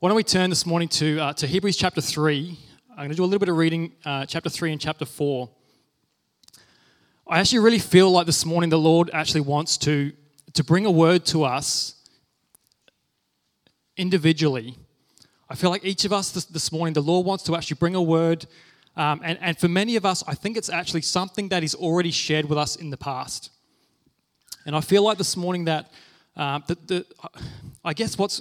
Why don't we turn this morning to, uh, to Hebrews chapter 3? I'm going to do a little bit of reading, uh, chapter 3 and chapter 4. I actually really feel like this morning the Lord actually wants to, to bring a word to us individually. I feel like each of us this, this morning, the Lord wants to actually bring a word. Um, and, and for many of us, I think it's actually something that He's already shared with us in the past. And I feel like this morning that, uh, the, the, I guess what's,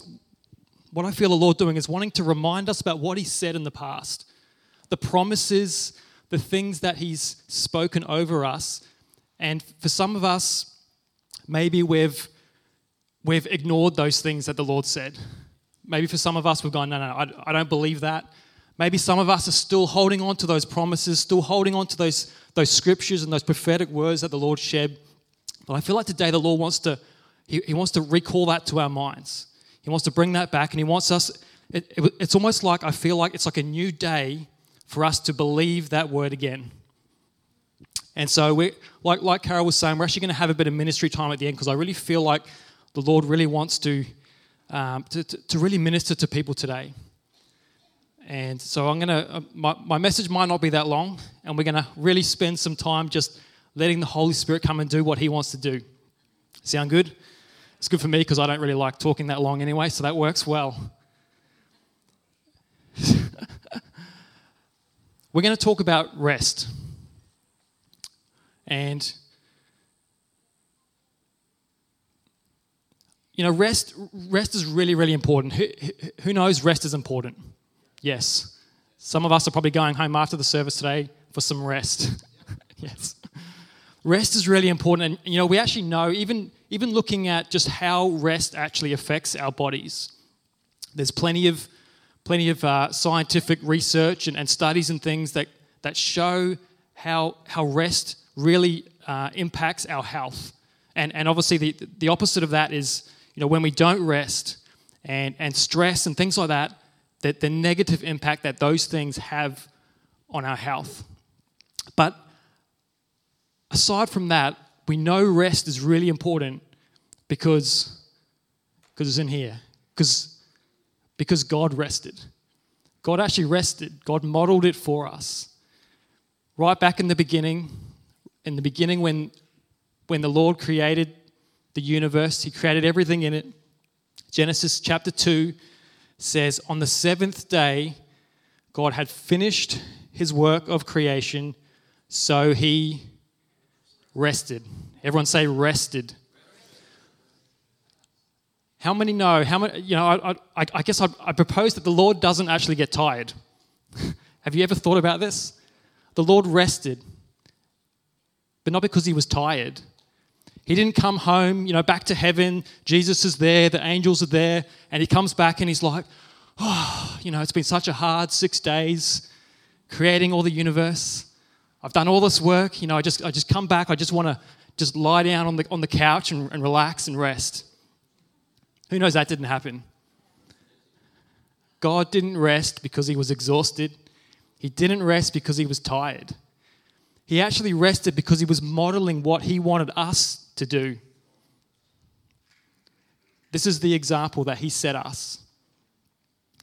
what I feel the Lord doing is wanting to remind us about what He said in the past, the promises, the things that He's spoken over us. And for some of us, maybe we've, we've ignored those things that the Lord said. Maybe for some of us, we've gone, no, no, I, I don't believe that. Maybe some of us are still holding on to those promises, still holding on to those, those scriptures and those prophetic words that the Lord shared. But I feel like today the Lord wants to, he, he wants to recall that to our minds. He wants to bring that back, and He wants us. It, it, it's almost like I feel like it's like a new day for us to believe that word again. And so, we, like, like Carol was saying, we're actually going to have a bit of ministry time at the end because I really feel like the Lord really wants to, um, to, to, to, really minister to people today. And so, I'm going to, uh, my, my message might not be that long, and we're going to really spend some time just letting the Holy Spirit come and do what He wants to do. Sound good? It's good for me because I don't really like talking that long anyway, so that works well. We're going to talk about rest. And you know, rest rest is really really important. Who, who knows rest is important? Yes. Some of us are probably going home after the service today for some rest. yes. Rest is really important and you know, we actually know even even looking at just how rest actually affects our bodies. There's plenty of, plenty of uh, scientific research and, and, studies and things that, that show how, how rest really uh, impacts our health. And, and obviously, the, the opposite of that is you know, when we don't rest and, and stress and things like that, that the negative impact that those things have on our health. But aside from that, we know rest is really important because because it's in here because because God rested. God actually rested. God modeled it for us. Right back in the beginning, in the beginning when when the Lord created the universe, he created everything in it. Genesis chapter 2 says on the 7th day God had finished his work of creation, so he rested. Everyone say, rested. How many know? How many, you know, I, I, I guess I, I propose that the Lord doesn't actually get tired. Have you ever thought about this? The Lord rested, but not because he was tired. He didn't come home, you know, back to heaven. Jesus is there, the angels are there, and he comes back and he's like, oh, you know, it's been such a hard six days creating all the universe. I've done all this work, you know, I just, I just come back, I just want to just lie down on the, on the couch and, and relax and rest. Who knows that didn't happen? God didn't rest because he was exhausted. He didn't rest because he was tired. He actually rested because he was modeling what he wanted us to do. This is the example that he set us.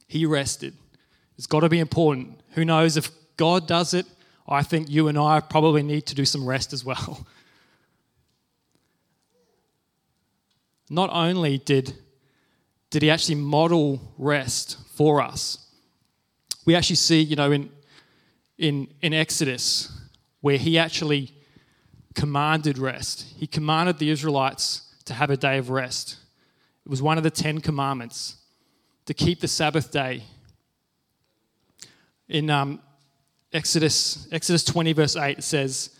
He rested. It's got to be important. Who knows if God does it? I think you and I probably need to do some rest as well. Not only did, did he actually model rest for us, we actually see, you know, in, in, in Exodus, where he actually commanded rest. He commanded the Israelites to have a day of rest. It was one of the Ten Commandments to keep the Sabbath day. In um, Exodus, Exodus 20, verse 8, says,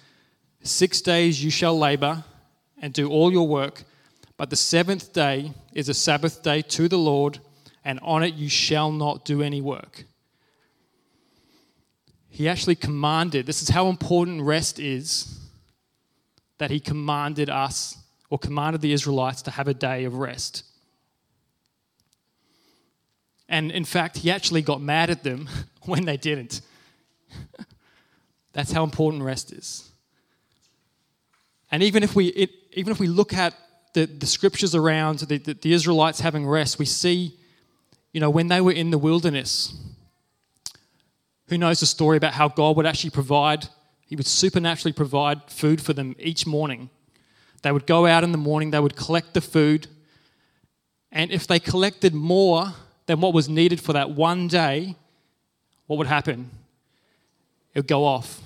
Six days you shall labor and do all your work, but the seventh day is a Sabbath day to the Lord, and on it you shall not do any work. He actually commanded, this is how important rest is, that he commanded us or commanded the Israelites to have a day of rest. And in fact, he actually got mad at them when they didn't. That's how important rest is. And even if we, it, even if we look at the, the scriptures around the, the, the Israelites having rest, we see, you you know, when they were in the wilderness, who knows the story about how God would actually provide, He would supernaturally provide food for them each morning. They would go out in the morning, they would collect the food, and if they collected more than what was needed for that one day, what would happen? It would go off.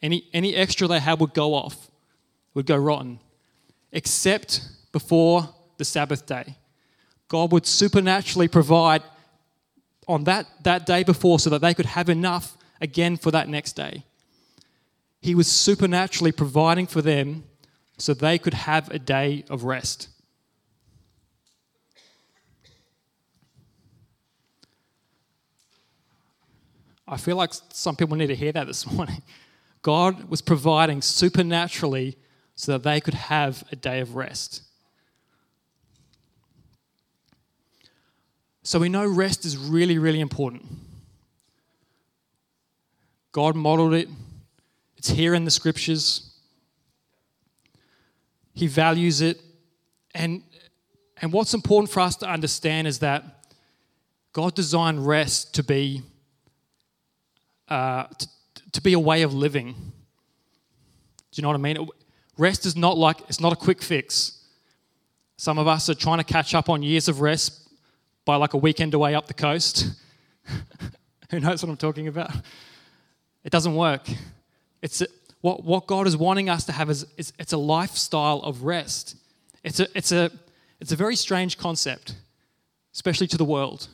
Any, any extra they had would go off, would go rotten, except before the Sabbath day. God would supernaturally provide on that, that day before so that they could have enough again for that next day. He was supernaturally providing for them so they could have a day of rest. I feel like some people need to hear that this morning. God was providing supernaturally so that they could have a day of rest. So we know rest is really, really important. God modeled it, it's here in the scriptures. He values it. And, and what's important for us to understand is that God designed rest to be, uh, to, to be a way of living. Do you know what I mean? Rest is not like, it's not a quick fix. Some of us are trying to catch up on years of rest by like a weekend away up the coast. Who knows what I'm talking about? It doesn't work. It's a, what, what God is wanting us to have is, is it's a lifestyle of rest. It's a, it's, a, it's a very strange concept, especially to the world.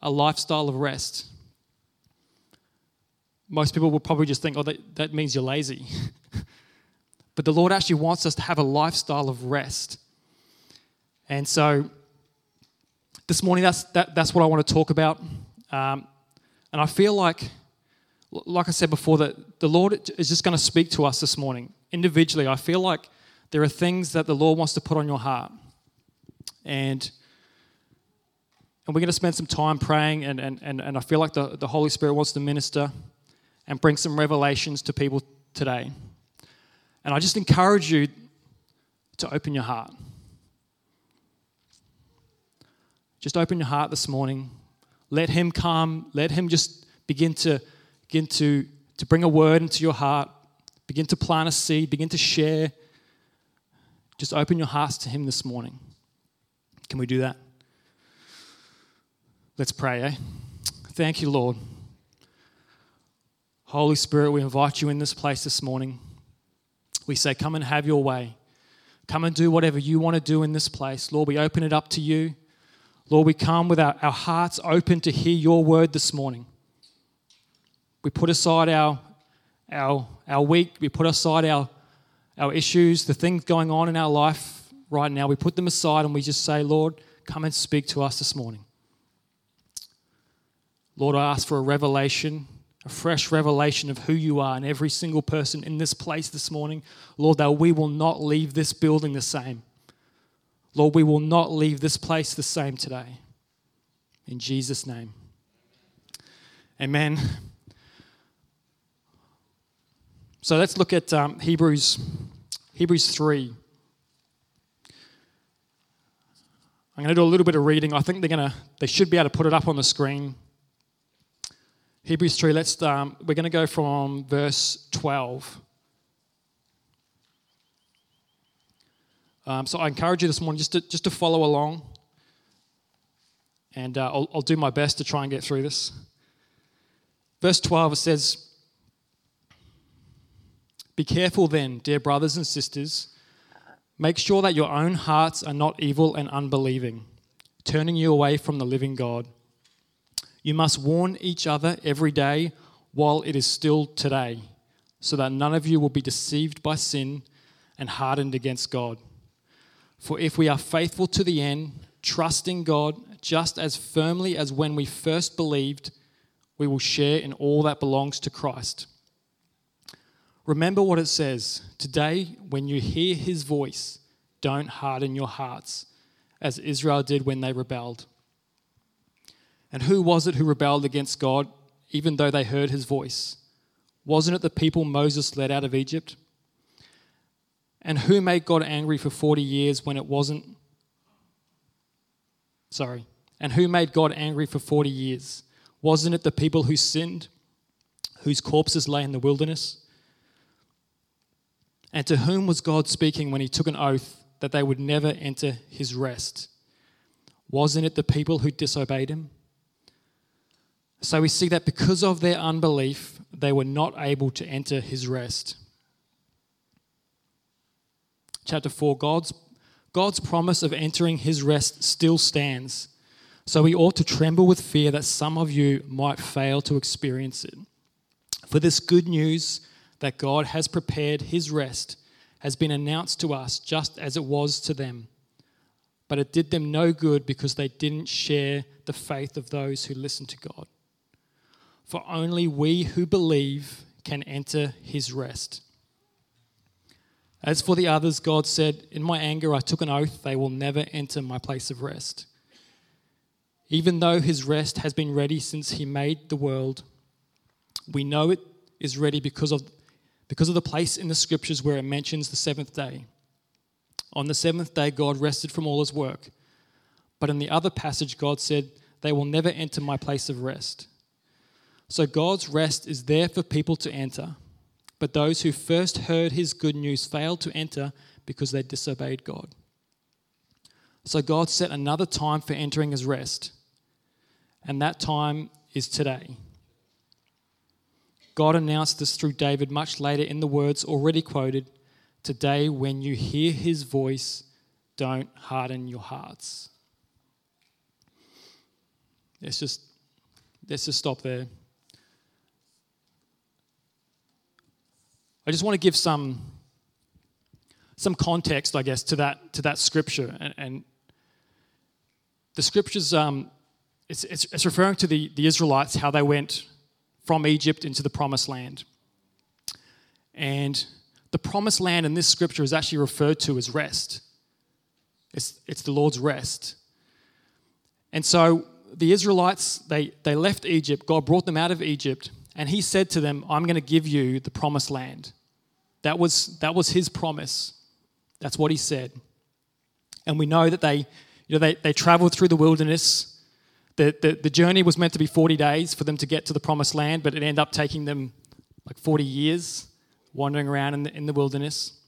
A lifestyle of rest. Most people will probably just think, oh, that, that means you're lazy. but the Lord actually wants us to have a lifestyle of rest. And so this morning, that's, that, that's what I want to talk about. Um, and I feel like, like I said before, that the Lord is just going to speak to us this morning individually. I feel like there are things that the Lord wants to put on your heart. And, and we're going to spend some time praying, and, and, and, and I feel like the, the Holy Spirit wants to minister and bring some revelations to people today. And I just encourage you to open your heart. Just open your heart this morning. Let Him come. Let Him just begin to begin to, to bring a word into your heart. Begin to plant a seed. Begin to share. Just open your hearts to Him this morning. Can we do that? Let's pray, eh? Thank you, Lord. Holy Spirit, we invite you in this place this morning. We say, Come and have your way. Come and do whatever you want to do in this place. Lord, we open it up to you. Lord, we come with our, our hearts open to hear your word this morning. We put aside our, our, our week, we put aside our, our issues, the things going on in our life right now. We put them aside and we just say, Lord, come and speak to us this morning. Lord, I ask for a revelation, a fresh revelation of who you are in every single person in this place this morning. Lord, that we will not leave this building the same. Lord, we will not leave this place the same today. In Jesus' name. Amen. So let's look at um, Hebrews, Hebrews 3. I'm going to do a little bit of reading. I think they're going to, they should be able to put it up on the screen. Hebrews 3, let's, um, we're going to go from verse 12. Um, so I encourage you this morning just to, just to follow along. And uh, I'll, I'll do my best to try and get through this. Verse 12, it says, Be careful then, dear brothers and sisters. Make sure that your own hearts are not evil and unbelieving, turning you away from the living God. You must warn each other every day while it is still today, so that none of you will be deceived by sin and hardened against God. For if we are faithful to the end, trusting God just as firmly as when we first believed, we will share in all that belongs to Christ. Remember what it says today, when you hear his voice, don't harden your hearts, as Israel did when they rebelled. And who was it who rebelled against God, even though they heard his voice? Wasn't it the people Moses led out of Egypt? And who made God angry for 40 years when it wasn't? Sorry. And who made God angry for 40 years? Wasn't it the people who sinned, whose corpses lay in the wilderness? And to whom was God speaking when he took an oath that they would never enter his rest? Wasn't it the people who disobeyed him? So we see that because of their unbelief, they were not able to enter his rest. Chapter 4 God's, God's promise of entering his rest still stands. So we ought to tremble with fear that some of you might fail to experience it. For this good news that God has prepared his rest has been announced to us just as it was to them. But it did them no good because they didn't share the faith of those who listened to God. For only we who believe can enter his rest. As for the others, God said, In my anger I took an oath, they will never enter my place of rest. Even though his rest has been ready since he made the world, we know it is ready because of, because of the place in the scriptures where it mentions the seventh day. On the seventh day, God rested from all his work. But in the other passage, God said, They will never enter my place of rest. So God's rest is there for people to enter. But those who first heard his good news failed to enter because they disobeyed God. So God set another time for entering his rest, and that time is today. God announced this through David much later in the words already quoted Today, when you hear his voice, don't harden your hearts. Let's just, let's just stop there. I just want to give some some context, I guess, to that to that scripture, and, and the scriptures. Um, it's, it's, it's referring to the, the Israelites how they went from Egypt into the promised land, and the promised land in this scripture is actually referred to as rest. It's, it's the Lord's rest. And so the Israelites, they, they left Egypt. God brought them out of Egypt and he said to them, I'm going to give you the promised land. That was, that was his promise. That's what he said. And we know that they, you know, they, they traveled through the wilderness. The, the, the journey was meant to be 40 days for them to get to the promised land, but it ended up taking them like 40 years wandering around in the, in the wilderness.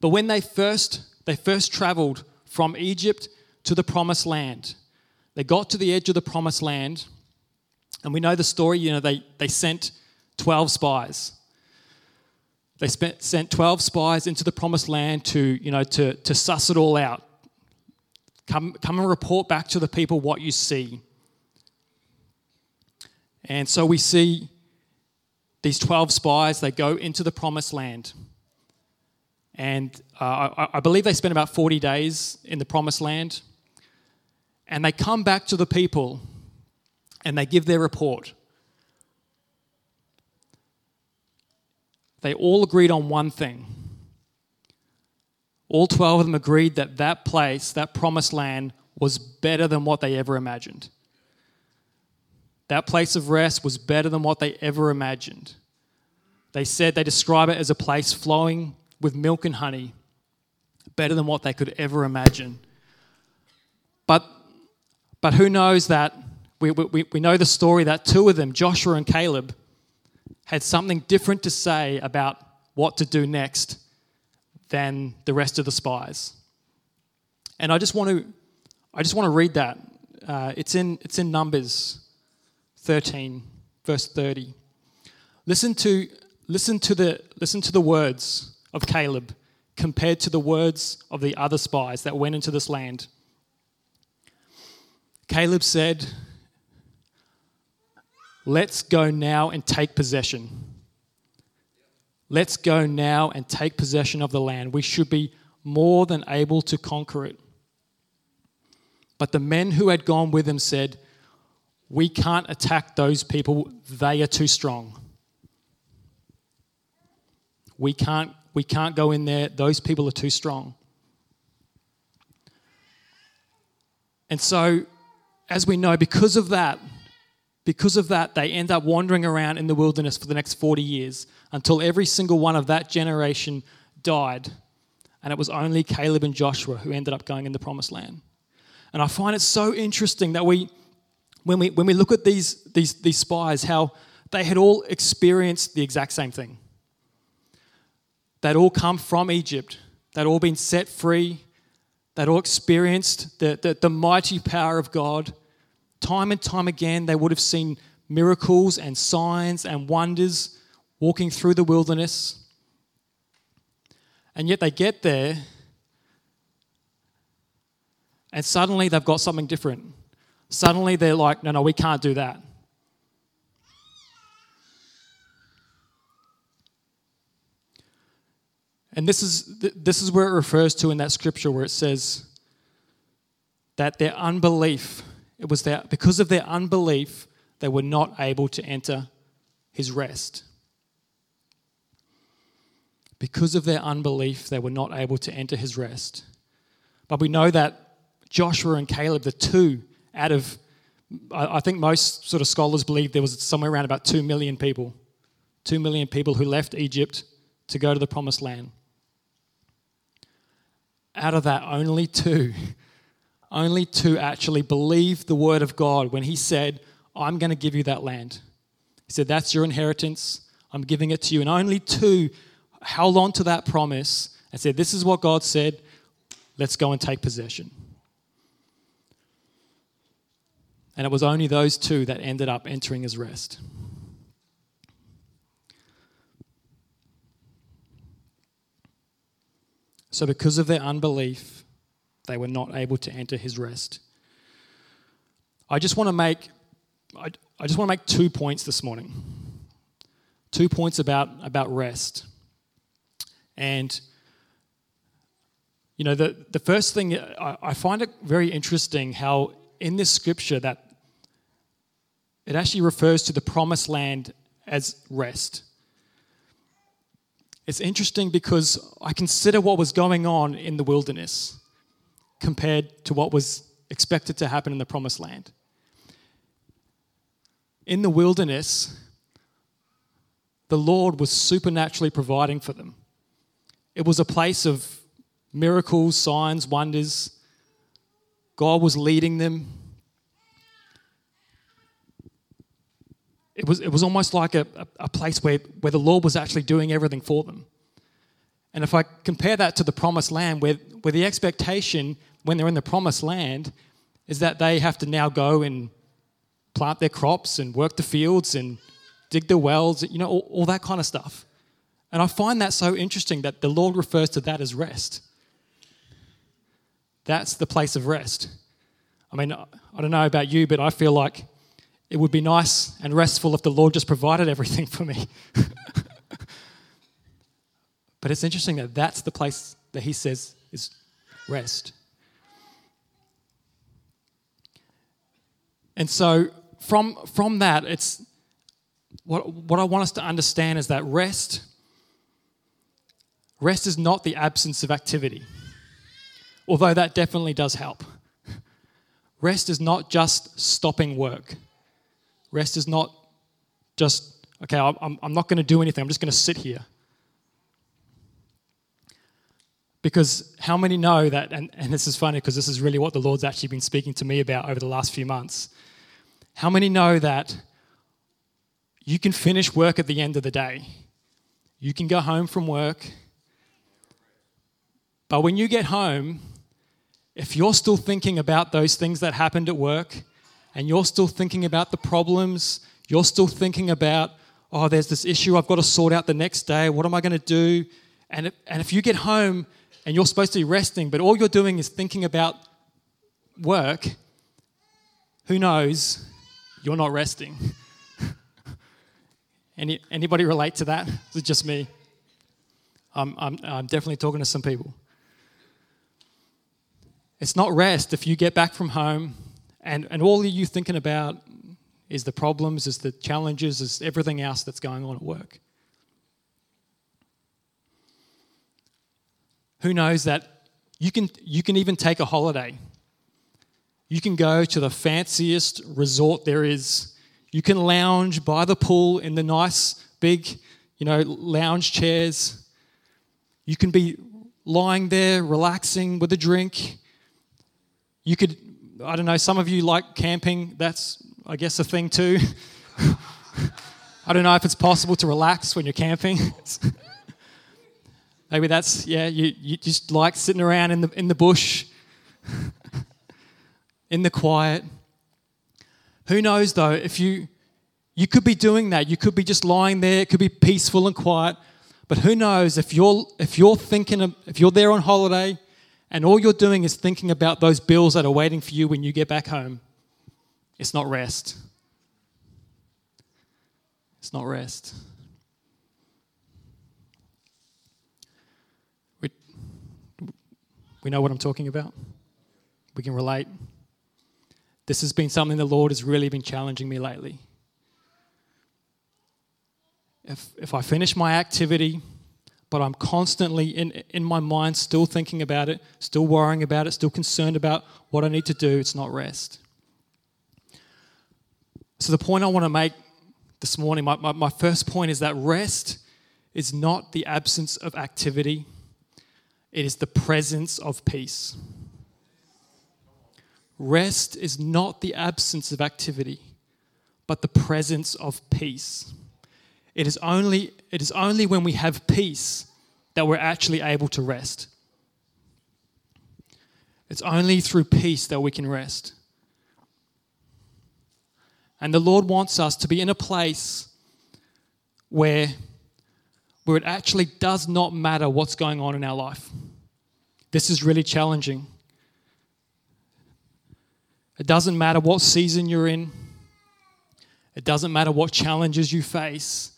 But when they first, they first traveled from Egypt to the promised land, they got to the edge of the promised land and we know the story, you know, they, they sent 12 spies. They spent, sent 12 spies into the promised land to, you know, to, to suss it all out. Come, come and report back to the people what you see. And so we see these 12 spies, they go into the promised land. And uh, I, I believe they spent about 40 days in the promised land. And they come back to the people and they give their report. They all agreed on one thing. All 12 of them agreed that that place, that promised land, was better than what they ever imagined. That place of rest was better than what they ever imagined. They said they describe it as a place flowing with milk and honey, better than what they could ever imagine. But, but who knows that we, we, we know the story that two of them, Joshua and Caleb, had something different to say about what to do next than the rest of the spies. And I just want to, I just want to read that. Uh, it's, in, it's in Numbers 13, verse 30. Listen to, listen, to the, listen to the words of Caleb compared to the words of the other spies that went into this land. Caleb said, Let's go now and take possession. Let's go now and take possession of the land. We should be more than able to conquer it. But the men who had gone with him said, We can't attack those people, they are too strong. We can't, we can't go in there, those people are too strong. And so, as we know, because of that, because of that, they end up wandering around in the wilderness for the next 40 years until every single one of that generation died. And it was only Caleb and Joshua who ended up going in the promised land. And I find it so interesting that we, when we, when we look at these, these, these spies, how they had all experienced the exact same thing. They'd all come from Egypt, they'd all been set free, they'd all experienced the, the, the mighty power of God. Time and time again, they would have seen miracles and signs and wonders walking through the wilderness. And yet they get there, and suddenly they've got something different. Suddenly they're like, no, no, we can't do that. And this is, this is where it refers to in that scripture where it says that their unbelief, it was that because of their unbelief, they were not able to enter his rest. Because of their unbelief, they were not able to enter his rest. But we know that Joshua and Caleb, the two out of, I think most sort of scholars believe there was somewhere around about 2 million people, 2 million people who left Egypt to go to the promised land. Out of that, only two, only two actually believed the word of God when he said, I'm going to give you that land. He said, That's your inheritance. I'm giving it to you. And only two held on to that promise and said, This is what God said. Let's go and take possession. And it was only those two that ended up entering his rest. So, because of their unbelief, they were not able to enter his rest. I just want to make I, I just want to make two points this morning. Two points about, about rest. And, you know, the, the first thing, I, I find it very interesting how in this scripture that it actually refers to the promised land as rest. It's interesting because I consider what was going on in the wilderness compared to what was expected to happen in the promised land in the wilderness, the Lord was supernaturally providing for them. It was a place of miracles, signs, wonders. God was leading them. It was, it was almost like a, a, place where, where the Lord was actually doing everything for them. And if I compare that to the promised land, where, where the expectation when they're in the promised land is that they have to now go and plant their crops and work the fields and dig the wells, you know, all, all that kind of stuff. And I find that so interesting that the Lord refers to that as rest. That's the place of rest. I mean, I don't know about you, but I feel like it would be nice and restful if the Lord just provided everything for me. but it's interesting that that's the place that He says is rest. And so from, from that, it's what, what I want us to understand is that rest, rest is not the absence of activity, although that definitely does help. Rest is not just stopping work. Rest is not just, okay, I'm, I'm not going to do anything, I'm just going to sit here. Because how many know that, and, and this is funny because this is really what the Lord's actually been speaking to me about over the last few months how many know that you can finish work at the end of the day? You can go home from work. But when you get home, if you're still thinking about those things that happened at work, and you're still thinking about the problems, you're still thinking about, oh, there's this issue I've got to sort out the next day, what am I going to do? And if, and if you get home and you're supposed to be resting, but all you're doing is thinking about work, who knows? You're not resting. Any, anybody relate to that? Is it just me? I'm, I'm, I'm definitely talking to some people. It's not rest if you get back from home and, and all you thinking about is the problems, is the challenges, is everything else that's going on at work. Who knows that you can, you can even take a holiday you can go to the fanciest resort there is. You can lounge by the pool in the nice, big, you know, lounge chairs. You can be lying there, relaxing with a drink. You could I don't know, some of you like camping. That's, I guess, a thing too. I don't know if it's possible to relax when you're camping. Maybe that's, yeah, you, you just like sitting around in the, in the bush, in the quiet. Who knows though, if you, you could be doing that. You could be just lying there. It could be peaceful and quiet. But who knows if you're, if you're thinking, of, if you're there on holiday and all you're doing is thinking about those bills that are waiting for you when you get back home, it's not rest. It's not rest. We, we know what I'm talking about. We can relate. This has been something the Lord has really been challenging me lately. If, if I finish my activity, but I'm constantly in, in my mind still thinking about it, still worrying about it, still concerned about what I need to do, it's not rest. So, the point I want to make this morning, my, my, my first point is that rest is not the absence of activity, it is the presence of peace. Rest is not the absence of activity, but the presence of peace. It is only, it is only when we have peace that we're actually able to rest. It's only through peace that we can rest. And the Lord wants us to be in a place where, where it actually does not matter what's going on in our life. This is really challenging. It doesn't matter what season you're in, it doesn't matter what challenges you face.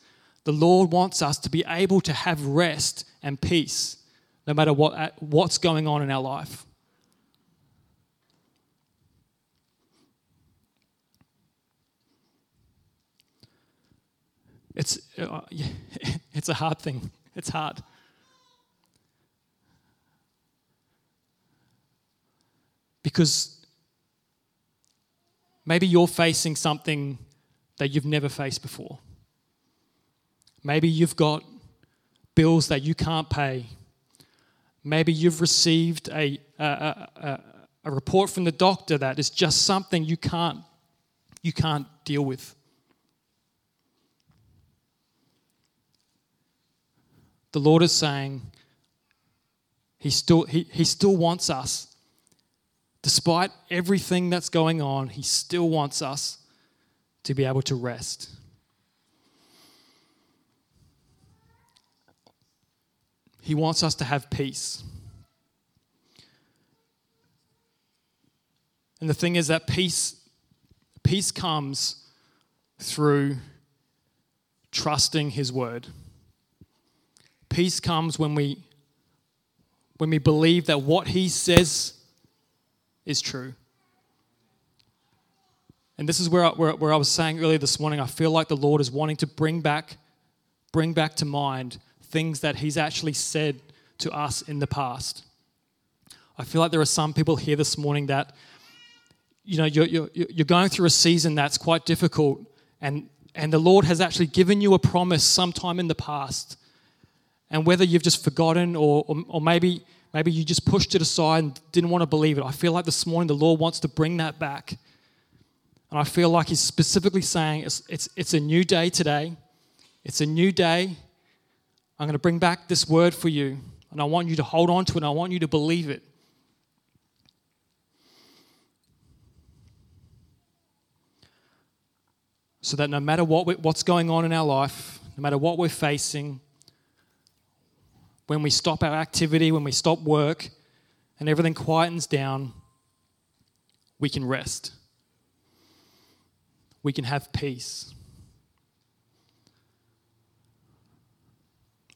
The Lord wants us to be able to have rest and peace no matter what, what's going on in our life. It's, uh, it's a hard thing. It's hard. Because maybe you're facing something that you've never faced before. Maybe you've got bills that you can't pay. Maybe you've received a, a, a, a report from the doctor that is just something you can't, you can't deal with. The Lord is saying he still, he, he still wants us. Despite everything that's going on, He still wants us to be able to rest. He wants us to have peace. And the thing is that peace, peace comes through trusting His word. Peace comes when we, when we believe that what He says is true. And this is where I, where, where I was saying earlier this morning, I feel like the Lord is wanting to bring back, bring back to mind things that He's actually said to us in the past. I feel like there are some people here this morning that, you know, you're, you're, you're going through a season that's quite difficult, and, and the Lord has actually given you a promise sometime in the past. And whether you've just forgotten or, or, or maybe, maybe you just pushed it aside and didn't want to believe it, I feel like this morning the Lord wants to bring that back. And I feel like He's specifically saying it's, it's, it's a new day today. It's a new day. I'm going to bring back this word for you, and I want you to hold on to it, and I want you to believe it. So that no matter what we, what's going on in our life, no matter what we're facing, when we stop our activity, when we stop work, and everything quietens down, we can rest. We can have peace.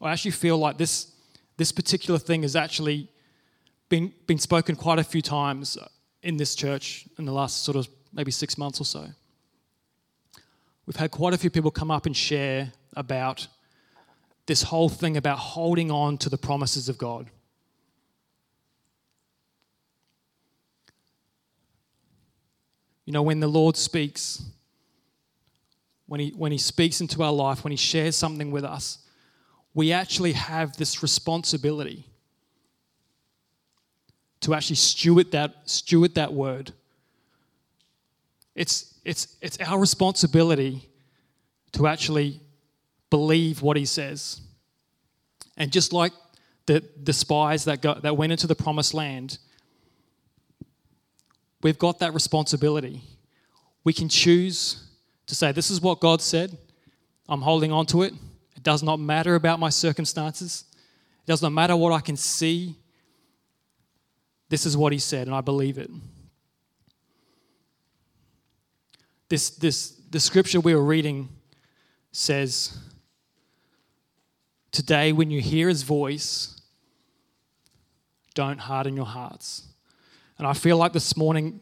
I actually feel like this, this particular thing has actually been, been spoken quite a few times in this church in the last sort of maybe six months or so. We've had quite a few people come up and share about this whole thing about holding on to the promises of God. You know, when the Lord speaks, when he, when he speaks into our life, when He shares something with us, we actually have this responsibility to actually steward that, steward that word, It's, it's, it's our responsibility to actually believe what he says. And just like the, the spies that, got, that went into the promised land, we've got that responsibility. We can choose to say, This is what God said. I'm holding on to it. It does not matter about my circumstances, it does not matter what I can see. This is what He said, and I believe it. This, this, the scripture we were reading says, Today, when you hear His voice, don't harden your hearts. And I feel like this morning,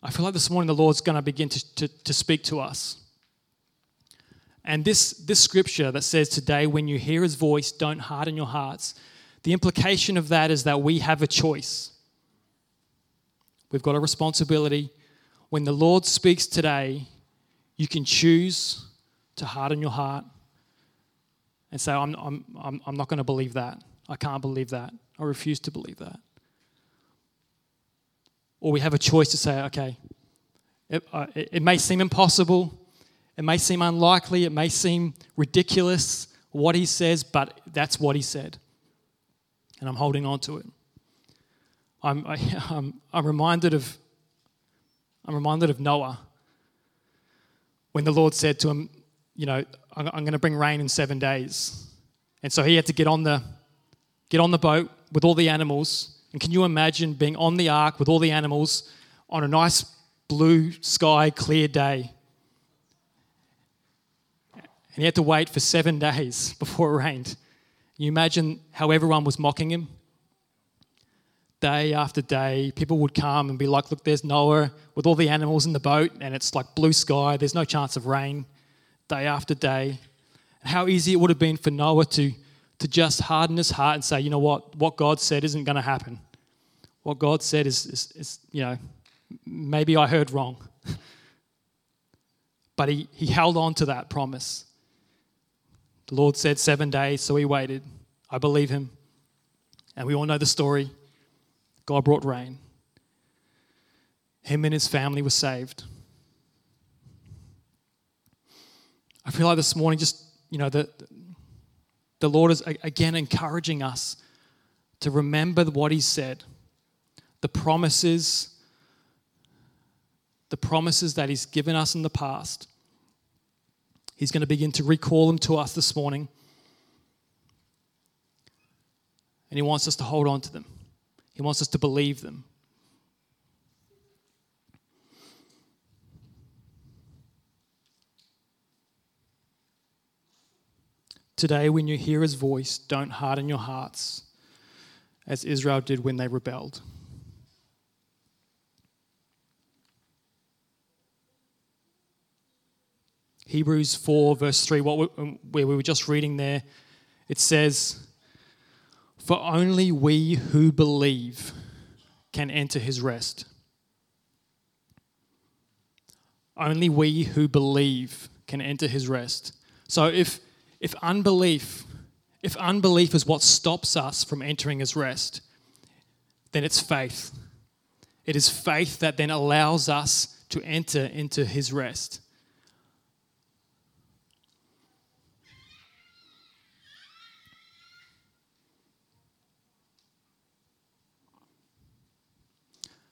I feel like this morning the Lord's going to begin to, to, to speak to us. And this, this scripture that says, Today, when you hear his voice, don't harden your hearts, the implication of that is that we have a choice. We've got a responsibility. When the Lord speaks today, you can choose to harden your heart and say, I'm, I'm, I'm, I'm not going to believe that. I can't believe that. I refuse to believe that. Or we have a choice to say, okay, it, uh, it, it may seem impossible, it may seem unlikely, it may seem ridiculous what he says, but that's what he said. And I'm holding on to it. I'm, I, am i am I'm reminded of I'm reminded of Noah when the Lord said to him, you know, I'm, I'm going to bring rain in seven days. And so he had to get on the get on the boat with all the animals. And can you imagine being on the ark with all the animals on a nice blue sky, clear day? And he had to wait for seven days before it rained. You imagine how everyone was mocking him? Day after day, people would come and be like, Look, there's Noah with all the animals in the boat, and it's like blue sky, there's no chance of rain. Day after day. How easy it would have been for Noah to to just harden his heart and say, you know what, what God said isn't going to happen. What God said is, is, is, you know, maybe I heard wrong. but he, he held on to that promise. The Lord said seven days, so he waited. I believe him. And we all know the story. God brought rain. Him and his family were saved. I feel like this morning, just, you know, the, the Lord is again encouraging us to remember what He said, the promises, the promises that He's given us in the past. He's going to begin to recall them to us this morning. And He wants us to hold on to them, He wants us to believe them. Today, when you hear his voice, don't harden your hearts as Israel did when they rebelled. Hebrews 4, verse 3, what we, um, where we were just reading there, it says, For only we who believe can enter his rest. Only we who believe can enter his rest. So if if unbelief, if unbelief is what stops us from entering his rest, then it's faith. It is faith that then allows us to enter into his rest.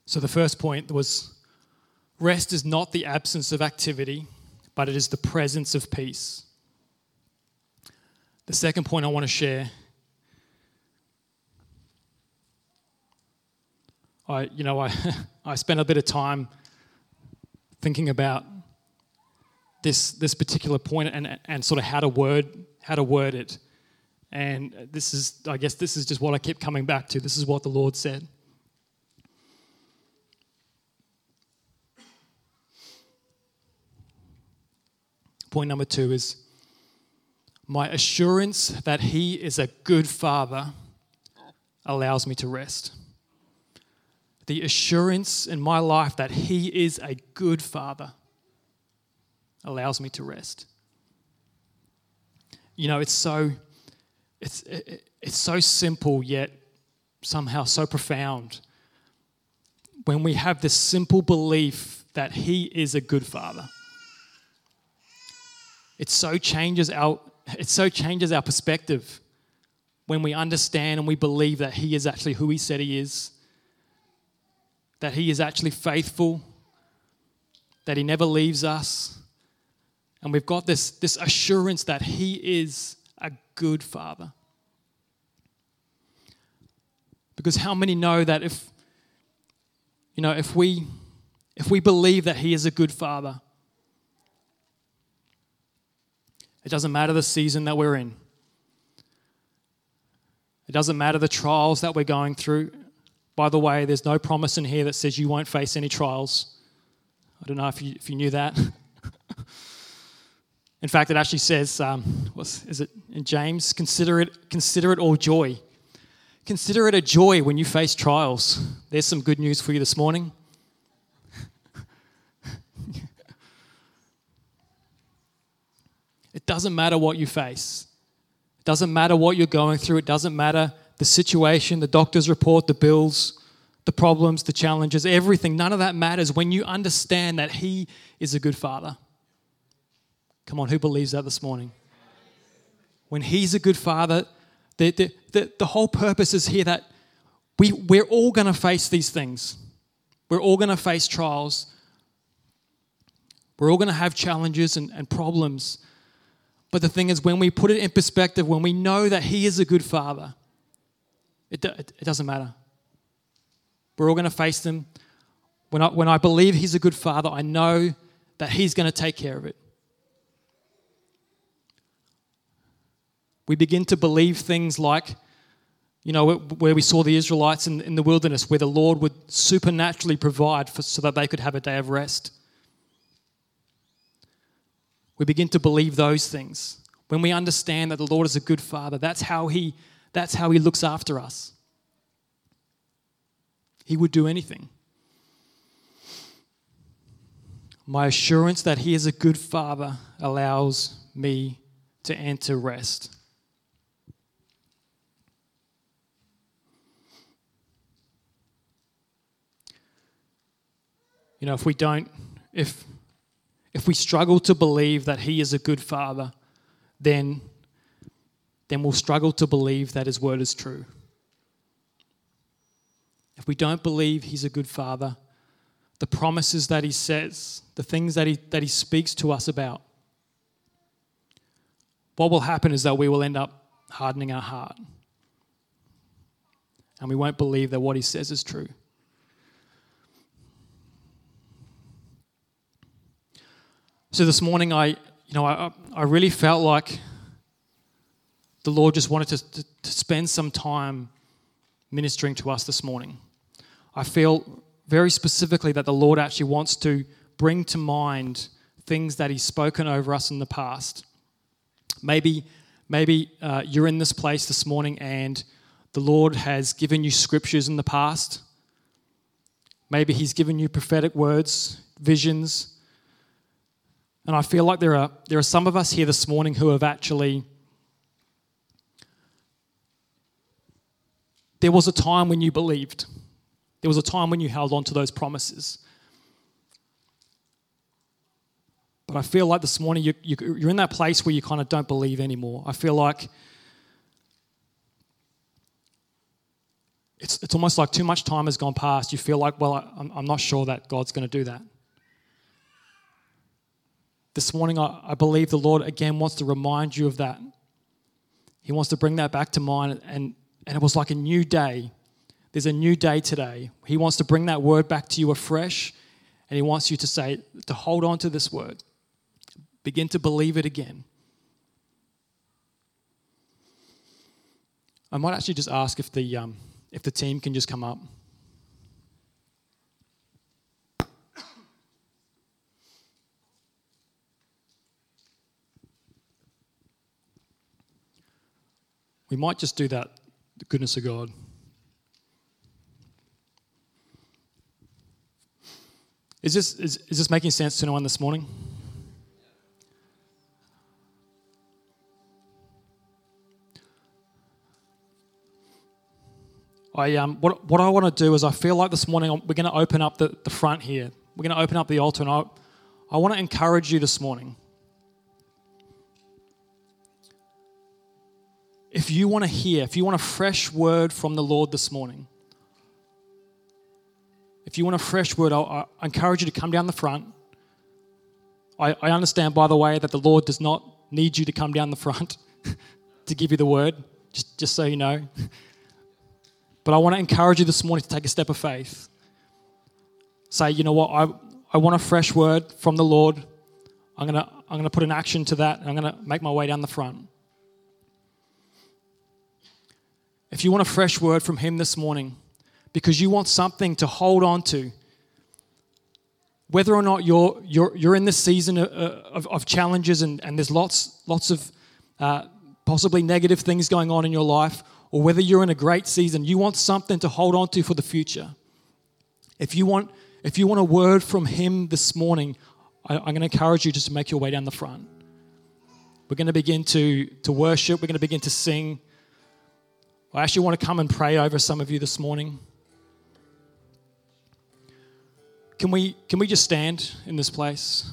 So the first point was rest is not the absence of activity, but it is the presence of peace. The second point I want to share I, you know, I, I spent a bit of time thinking about this, this particular point and, and sort of how to word, how to word it. And this is, I guess, this is just what I kept coming back to. This is what the Lord said. Point number two is my assurance that He is a good Father allows me to rest. The assurance in my life that He is a good Father allows me to rest. You know, it's so it's it's so simple yet somehow so profound. when we have this simple belief that He is a good Father. It so changes our, it so changes our perspective when we understand and we believe that He is actually who He said He is, that He is actually faithful, that He never leaves us. And we've got this, this assurance that He is a good Father. Because how many know that if, you know, if we, if we believe that He is a good Father, it doesn't matter the season that we're in. It doesn't matter the trials that we're going through. By the way, there's no promise in here that says you won't face any trials. I don't know if you, if you knew that. in fact, it actually says, um, what's, is it in James? Consider it, consider it all joy Consider it a joy when you face trials. There's some good news for you this morning. Doesn't matter what you face, it doesn't matter what you're going through, it doesn't matter the situation, the doctor's report, the bills, the problems, the challenges, everything. None of that matters when you understand that He is a good Father. Come on, who believes that this morning? When He's a good Father, the, the, the, the whole purpose is here that we, we're all going to face these things. We're all going to face trials. We're all going to have challenges and, and problems. But the thing is, when we put it in perspective, when we know that He is a good Father, it, it, it doesn't matter. We're all going to face them. When I, when I believe He's a good Father, I know that He's going to take care of it. We begin to believe things like, you know, where we saw the Israelites in, in the wilderness, where the Lord would supernaturally provide for, so that they could have a day of rest. We begin to believe those things. When we understand that the Lord is a good father, that's how he, that's how he looks after us. He would do anything. My assurance that He is a good Father allows me to enter rest. You know, if we don't, if, if we struggle to believe that He is a good Father, then, then we'll struggle to believe that His word is true. If we don't believe He's a good Father, the promises that He says, the things that He, that he speaks to us about, what will happen is that we will end up hardening our heart. And we won't believe that what He says is true. So this morning, I, you know, I, I really felt like the Lord just wanted to, to, to spend some time ministering to us this morning. I feel very specifically that the Lord actually wants to bring to mind things that He's spoken over us in the past. Maybe, maybe uh, you're in this place this morning and the Lord has given you scriptures in the past. Maybe He's given you prophetic words, visions, and I feel like there are, there are some of us here this morning who have actually. There was a time when you believed, there was a time when you held on to those promises. But I feel like this morning you, you, you're in that place where you kind of don't believe anymore. I feel like it's, it's almost like too much time has gone past. You feel like, well, I'm, I'm not sure that God's going to do that. This morning, I, I believe the Lord again wants to remind you of that. He wants to bring that back to mind. And, and it was like a new day. There's a new day today. He wants to bring that word back to you afresh. And He wants you to say, to hold on to this word. Begin to believe it again. I might actually just ask if the, um, if the team can just come up. We might just do that, the goodness of God. Is this, is, is this making sense to anyone this morning? I, um, what, what I want to do is I feel like this morning we're going to open up the, the front here. We're going to open up the altar, and I, I want to encourage you this morning. If you want to hear, if you want a fresh word from the Lord this morning, if you want a fresh word, I, I encourage you to come down the front. I, I understand, by the way, that the Lord does not need you to come down the front to give you the word, just, just so you know. But I want to encourage you this morning to take a step of faith. Say, you know what, I, I want a fresh word from the Lord. I'm going to I'm going to put an action to that. I'm going to make my way down the front. If you want a fresh word from Him this morning, because you want something to hold on to, whether or not you're, you're, you're in this season of, of, of challenges and, and there's lots, lots of uh, possibly negative things going on in your life, or whether you're in a great season, you want something to hold on to for the future. If you want, if you want a word from Him this morning, I, I'm going to encourage you just to make your way down the front. We're going to begin to, to worship, we're going to begin to sing. I actually want to come and pray over some of you this morning. Can we, can we just stand in this place?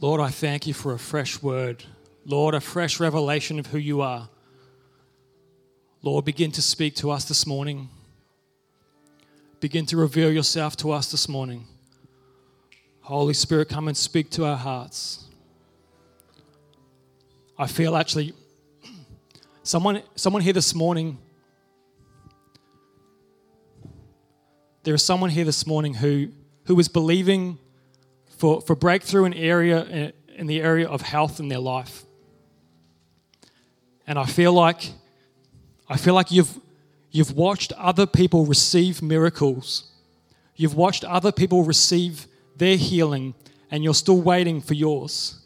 Lord, I thank you for a fresh word. Lord, a fresh revelation of who you are. Lord, begin to speak to us this morning. Begin to reveal yourself to us this morning. Holy Spirit, come and speak to our hearts. I feel actually someone someone here this morning there is someone here this morning who who is believing for, for breakthrough in area in the area of health in their life. And I feel like I feel like you've you've watched other people receive miracles. You've watched other people receive their healing and you're still waiting for yours.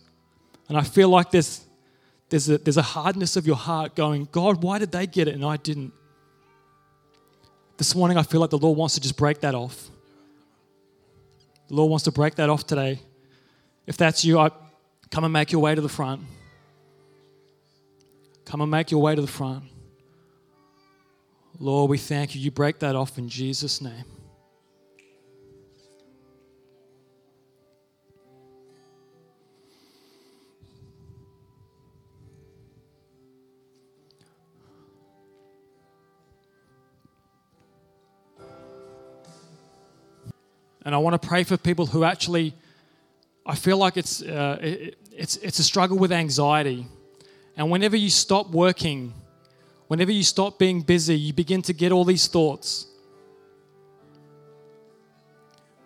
And I feel like there's there's a, there's a hardness of your heart going, God, why did they get it and I didn't? This morning, I feel like the Lord wants to just break that off. The Lord wants to break that off today. If that's you, I, come and make your way to the front. Come and make your way to the front. Lord, we thank you. You break that off in Jesus' name. And I want to pray for people who actually, I feel like it's, uh, it, it's, it's a struggle with anxiety. And whenever you stop working, whenever you stop being busy, you begin to get all these thoughts.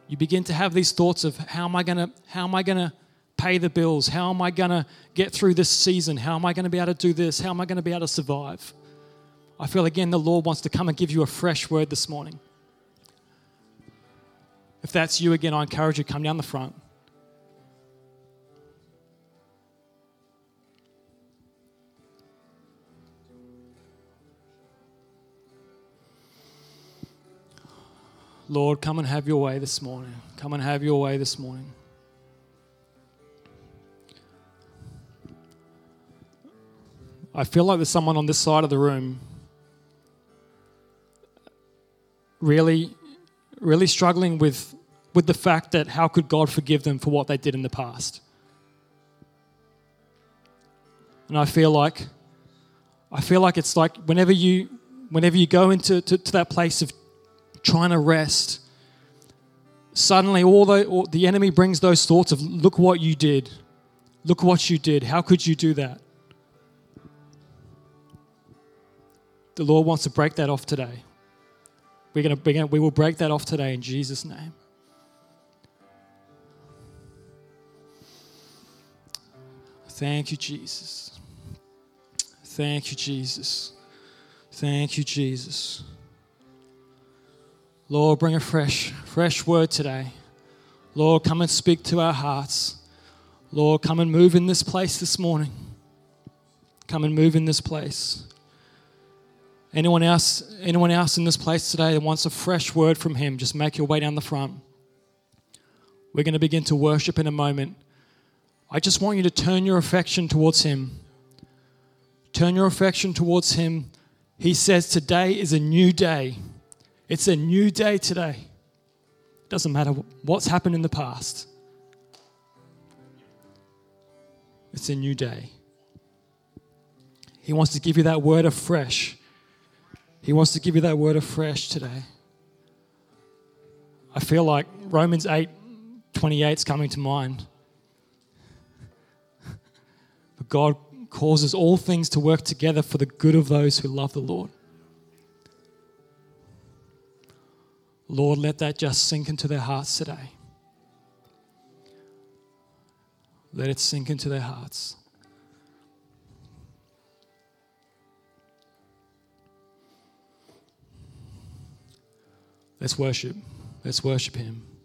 You begin to have these thoughts of how am I going to, how am I going to pay the bills? How am I going to get through this season? How am I going to be able to do this? How am I going to be able to survive? I feel again the Lord wants to come and give you a fresh word this morning. If that's you again, I encourage you to come down the front. Lord, come and have your way this morning. Come and have your way this morning. I feel like there's someone on this side of the room really really struggling with, with the fact that how could God forgive them for what they did in the past? And I feel like I feel like it's like whenever you whenever you go into to, to that place of trying to rest, suddenly all the, all, the enemy brings those thoughts of look what you did. Look what you did. How could you do that? The Lord wants to break that off today. We're going to begin, we will break that off today in Jesus' name. Thank you, Jesus. Thank you, Jesus. Thank you, Jesus. Lord, bring a fresh, fresh word today. Lord, come and speak to our hearts. Lord, come and move in this place this morning. Come and move in this place. Anyone else, anyone else in this place today that wants a fresh word from Him, just make your way down the front. We're going to begin to worship in a moment. I just want you to turn your affection towards Him. Turn your affection towards Him. He says today is a new day. It's a new day today. It doesn't matter what's happened in the past, it's a new day. He wants to give you that word afresh. He wants to give you that word afresh today. I feel like Romans 8 28 is coming to mind. But God causes all things to work together for the good of those who love the Lord. Lord, let that just sink into their hearts today. Let it sink into their hearts. Let's worship. Let's worship Him.